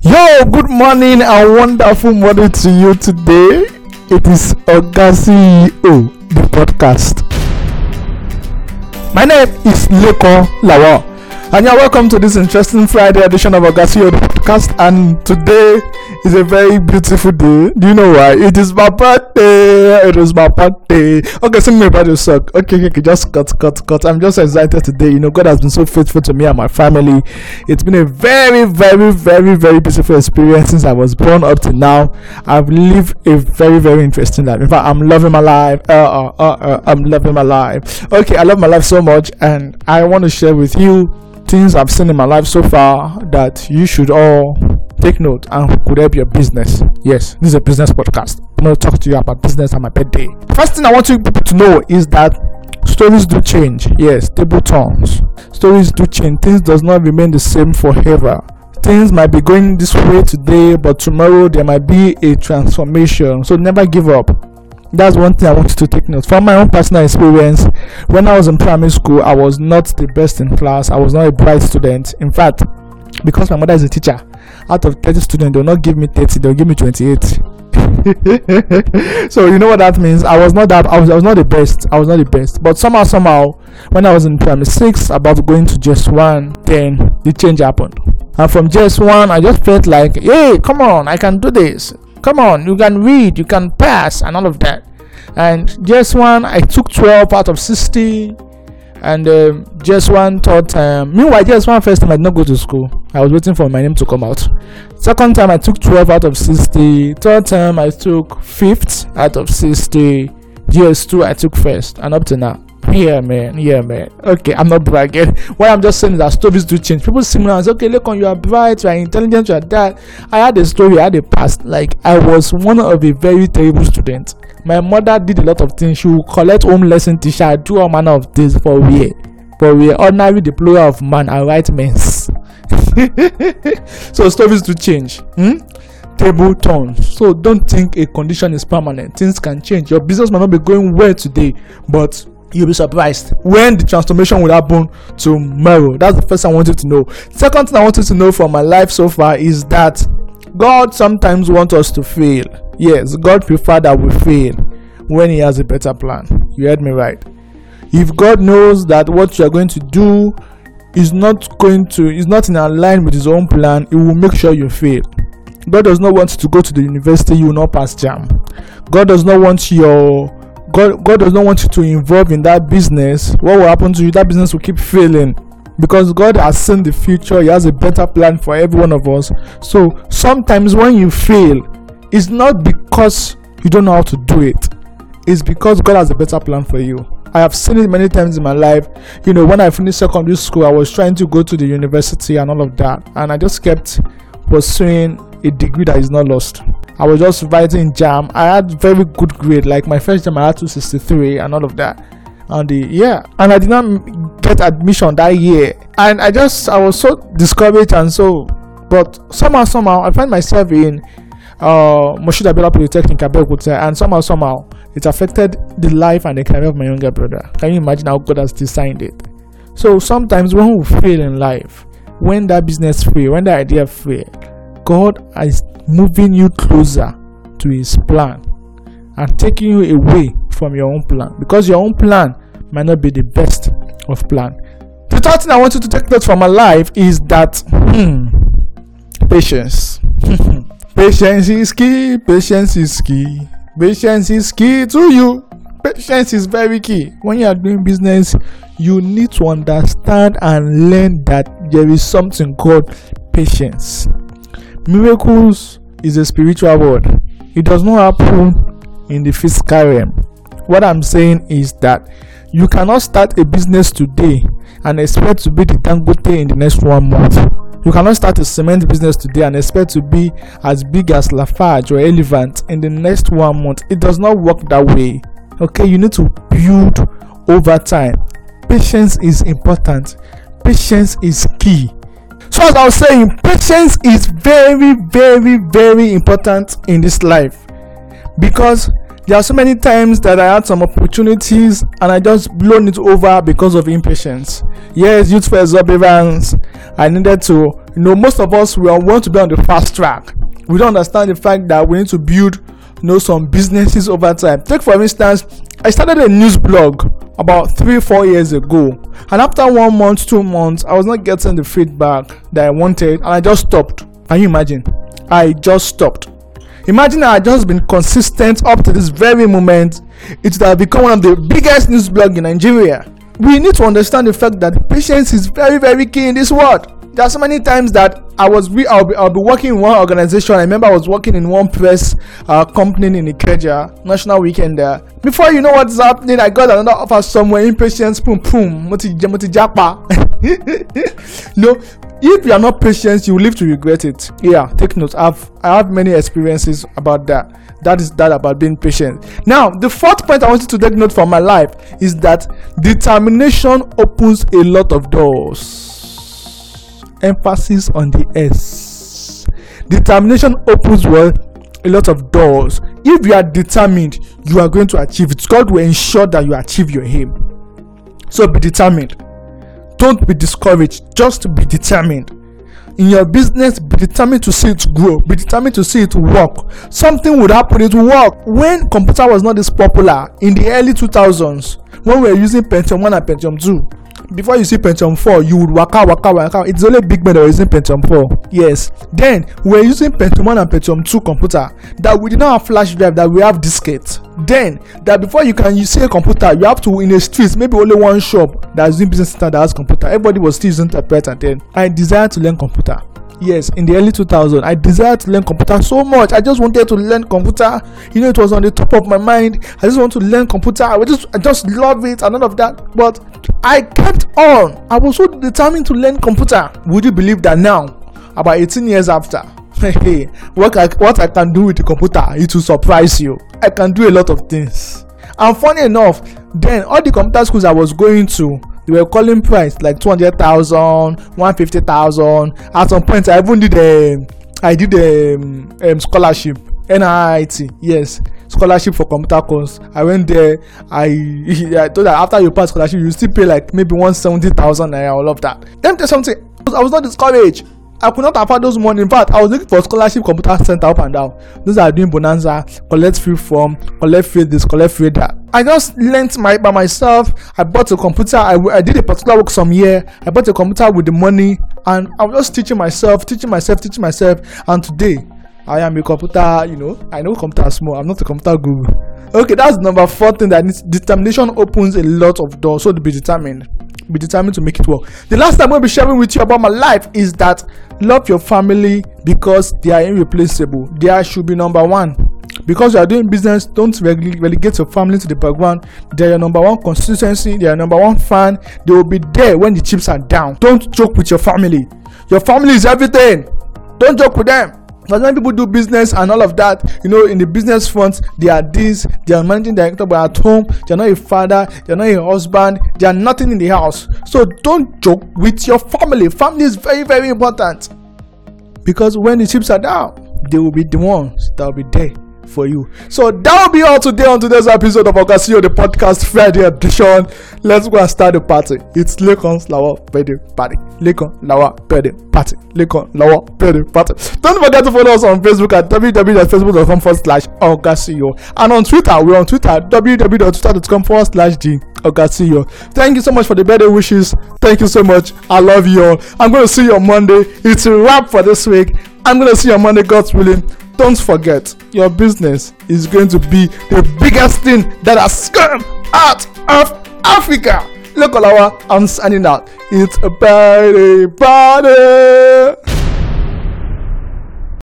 Yo, good morning and wonderful morning to you today. It is Oga CEO, the podcast. My name is Leko Lawa, and you're welcome to this interesting Friday edition of Oga CEO, podcast. And today is a very beautiful day. Do you know why? It is my birthday. It is my birthday. Okay, sing me about your. Okay, okay, okay, just cut, cut, cut. I'm just excited today. You know, God has been so faithful to me and my family. It's been a very, very, very, very beautiful experience since I was born up to now. I've lived a very, very interesting life. In fact, I'm loving my life. Uh, uh, uh, uh, I'm loving my life. Okay, I love my life so much, and I want to share with you things I've seen in my life so far that you should all take note and could help your business. Yes, this is a business podcast. I'm going to talk to you about business and my birthday. First thing I want you people to know is that stories do change. Yes, table turns. Stories do change. Things does not remain the same forever. Things might be going this way today, but tomorrow there might be a transformation. So never give up. That's one thing I want you to take note. From my own personal experience, when I was in primary school, I was not the best in class. I was not a bright student. In fact, because my mother is a teacher, out of 30 students, they'll not give me 30, they'll give me 28. so you know what that means i was not that I was, I was not the best i was not the best but somehow somehow when i was in primary six about going to JSS1 then the change happened and from JSS1 i just felt like hey come on i can do this come on you can read you can pass and all of that. And JSS1 i took 12 out of 60 and um, JSS1 third time meanwhile JSS1 first time i did not go to school. I was waiting for my name to come out. Second time i took 12 out of 60 third time i took 5th out of 60 JSS2 i took first. And up to now yeah man. Yeah man. Okay i'm not bragging. What i'm just saying is that stories do change. People see and say okay look on you are bright you are intelligent you are that. I had a story i had a past. Like i was one of a very terrible student. My mother did a lot of things. She would collect home lesson teacher do all manner of things for we But we are ordinary the of man and right men. so stories do change. Hmm? table turns so don't think a condition is permanent. Things can change. Your business might not be going well today but you'll be surprised when the transformation will happen tomorrow. That's the first thing i want you to know. Second thing i want you to know from my life so far is that god sometimes wants us to fail. Yes god prefer that we fail when he has a better plan. You heard me right. If god knows that what you are going to do is not going to is not in line with his own plan he will make sure you fail. God does not want you to go to the university you will not pass JAMB. God does not want your God, God does not want you to involve in that business. What will happen to you? That business will keep failing because God has seen the future. He has a better plan for every one of us. So sometimes when you fail, it's not because you don't know how to do it. It's because God has a better plan for you. I have seen it many times in my life. You know, when I finished secondary school, I was trying to go to the university and all of that, and I just kept pursuing a degree that is not lost. I was just writing JAMB. I had very good grade. Like my first JAMB, I had 263 and all of that. And the yeah, and I did not get admission that year. And I just I was so discouraged and so, but somehow somehow I find myself in uh Moshood Abiola Polytechnic Abeokuta, and somehow somehow it affected the life and the career of my younger brother. Can you imagine how God has designed it? So sometimes when we fail in life, when that business fail, when that idea fail, God is moving you closer to His plan and taking you away from your own plan because your own plan might not be the best of plan. The third thing I want you to take note from my life is that hmm, patience. patience is key. Patience is key. Patience is key to you. Patience is very key. When you are doing business, you need to understand and learn that there is something called patience. Miracles is a spiritual word. It does not happen in the physical realm. What I'm saying is that you cannot start a business today and expect to be the Dangote in the next one month. You cannot start a cement business today and expect to be as big as Lafarge or Elephant in the next one month. It does not work that way. Okay, you need to build over time. Patience is important. Patience is key. So, I was saying, patience is very, very, very important in this life because there are so many times that I had some opportunities and I just blown it over because of impatience. Yes, youth for exuberance. I needed to you know, most of us we want to be on the fast track. We don't understand the fact that we need to build, you know, some businesses over time. Take for instance, I started a news blog about three, four years ago, and after one month, two months, I was not getting the feedback that I wanted, and I just stopped. Can you imagine? I just stopped. Imagine I had just been consistent up to this very moment, it would have become one of the biggest news blog in Nigeria. We need to understand the fact that patience is very, very key in this world there are so many times that I was I'll be, I'll be working in one organization. I remember I was working in one press uh, company in Ikeja, National Weekend. Before you know what's happening, I got another offer somewhere. Impatience, boom, boom, moti, moti japa. no, if you are not patient, you will live to regret it. Yeah, take note. I've I have many experiences about that. That is that about being patient. Now, the fourth point I want you to take note from my life is that determination opens a lot of doors emphasis on the S. Determination opens well a lot of doors. If you are determined, you are going to achieve it. God will ensure that you achieve your aim. So be determined. Don't be discouraged. Just be determined. In your business, be determined to see it grow. Be determined to see it work. Something would happen. It will work. When computer was not this popular in the early 2000s, when we were using Pentium 1 and Pentium 2, before you see Pentium 4, you would waka waka waka. It's only big men that were using Pentium 4. Yes. Then we're using Pentium 1 and Pentium 2 computer that we did not have flash drive, that we have diskette. Then that before you can use a computer, you have to in a street, maybe only one shop that's doing business center that has computer. Everybody was still using typewriter then. I desire to learn computer yes in the early 2000 i desired to learn computer so much. I just wanted to learn computer. You know it was on the top of my mind. I just want to learn computer. I just i just love it and all of that. But i kept on. I was so determined to learn computer. Would you believe that now? About 18 years after. Hey what I, what I can do with the computer it will surprise you. I can do a lot of things. And funny enough then all the computer schools i was going to they were calling price like 200,000, 150,000. At some point, I even did a, um, I did a um, um, scholarship, NIT, yes, scholarship for computer course. I went there. I I thought that after you pass scholarship, you still pay like maybe 170,000 naira. All of that. Let me tell you something. I was not discouraged. I could not afford those money. In fact, I was looking for scholarship computer center up and down. Those are doing bonanza, collect free form, collect free this, collect free that. I just learnt my by myself. I bought a computer. I, I did a particular work some year. I bought a computer with the money, and I was just teaching myself, teaching myself, teaching myself. And today, I am a computer. You know, I know computer small. I'm not a computer guru. Okay, that's number four thing that needs determination opens a lot of doors. So to be determined be determined to make it work. The last I'm going to be sharing with you about my life is that love your family because they are irreplaceable. They are, should be number one. Because you are doing business, don't relegate your family to the background. They are your number one consistency, they are number one fan. They will be there when the chips are down. Don't joke with your family. Your family is everything. Don't joke with them. But when people do business and all of that, you know, in the business front, they are this, they are managing director, but at home, they're not a father, they're not a husband, they are nothing in the house. So don't joke with your family. Family is very, very important. Because when the chips are down, they will be the ones that will be there for you. So that will be all today on today's episode of OgaCeo the podcast Friday edition. Let's go and start the party. It's Lekan's Lawal birthday party. Lekan Lawal birthday party. Lekan Lawal birthday party. Don't forget to follow us on Facebook at www.facebook.com forward slash OgaCeo. And on Twitter, we're on Twitter www.twitter.com forward slash G OgaCeo. Thank you so much for the birthday wishes. Thank you so much. I love you all. I'm going to see you on Monday. It's a wrap for this week. I'm going to see you on Monday, God's willing don't forget your business is going to be the biggest thing that has come out of Africa. Look, I'm signing out. It's a party, party.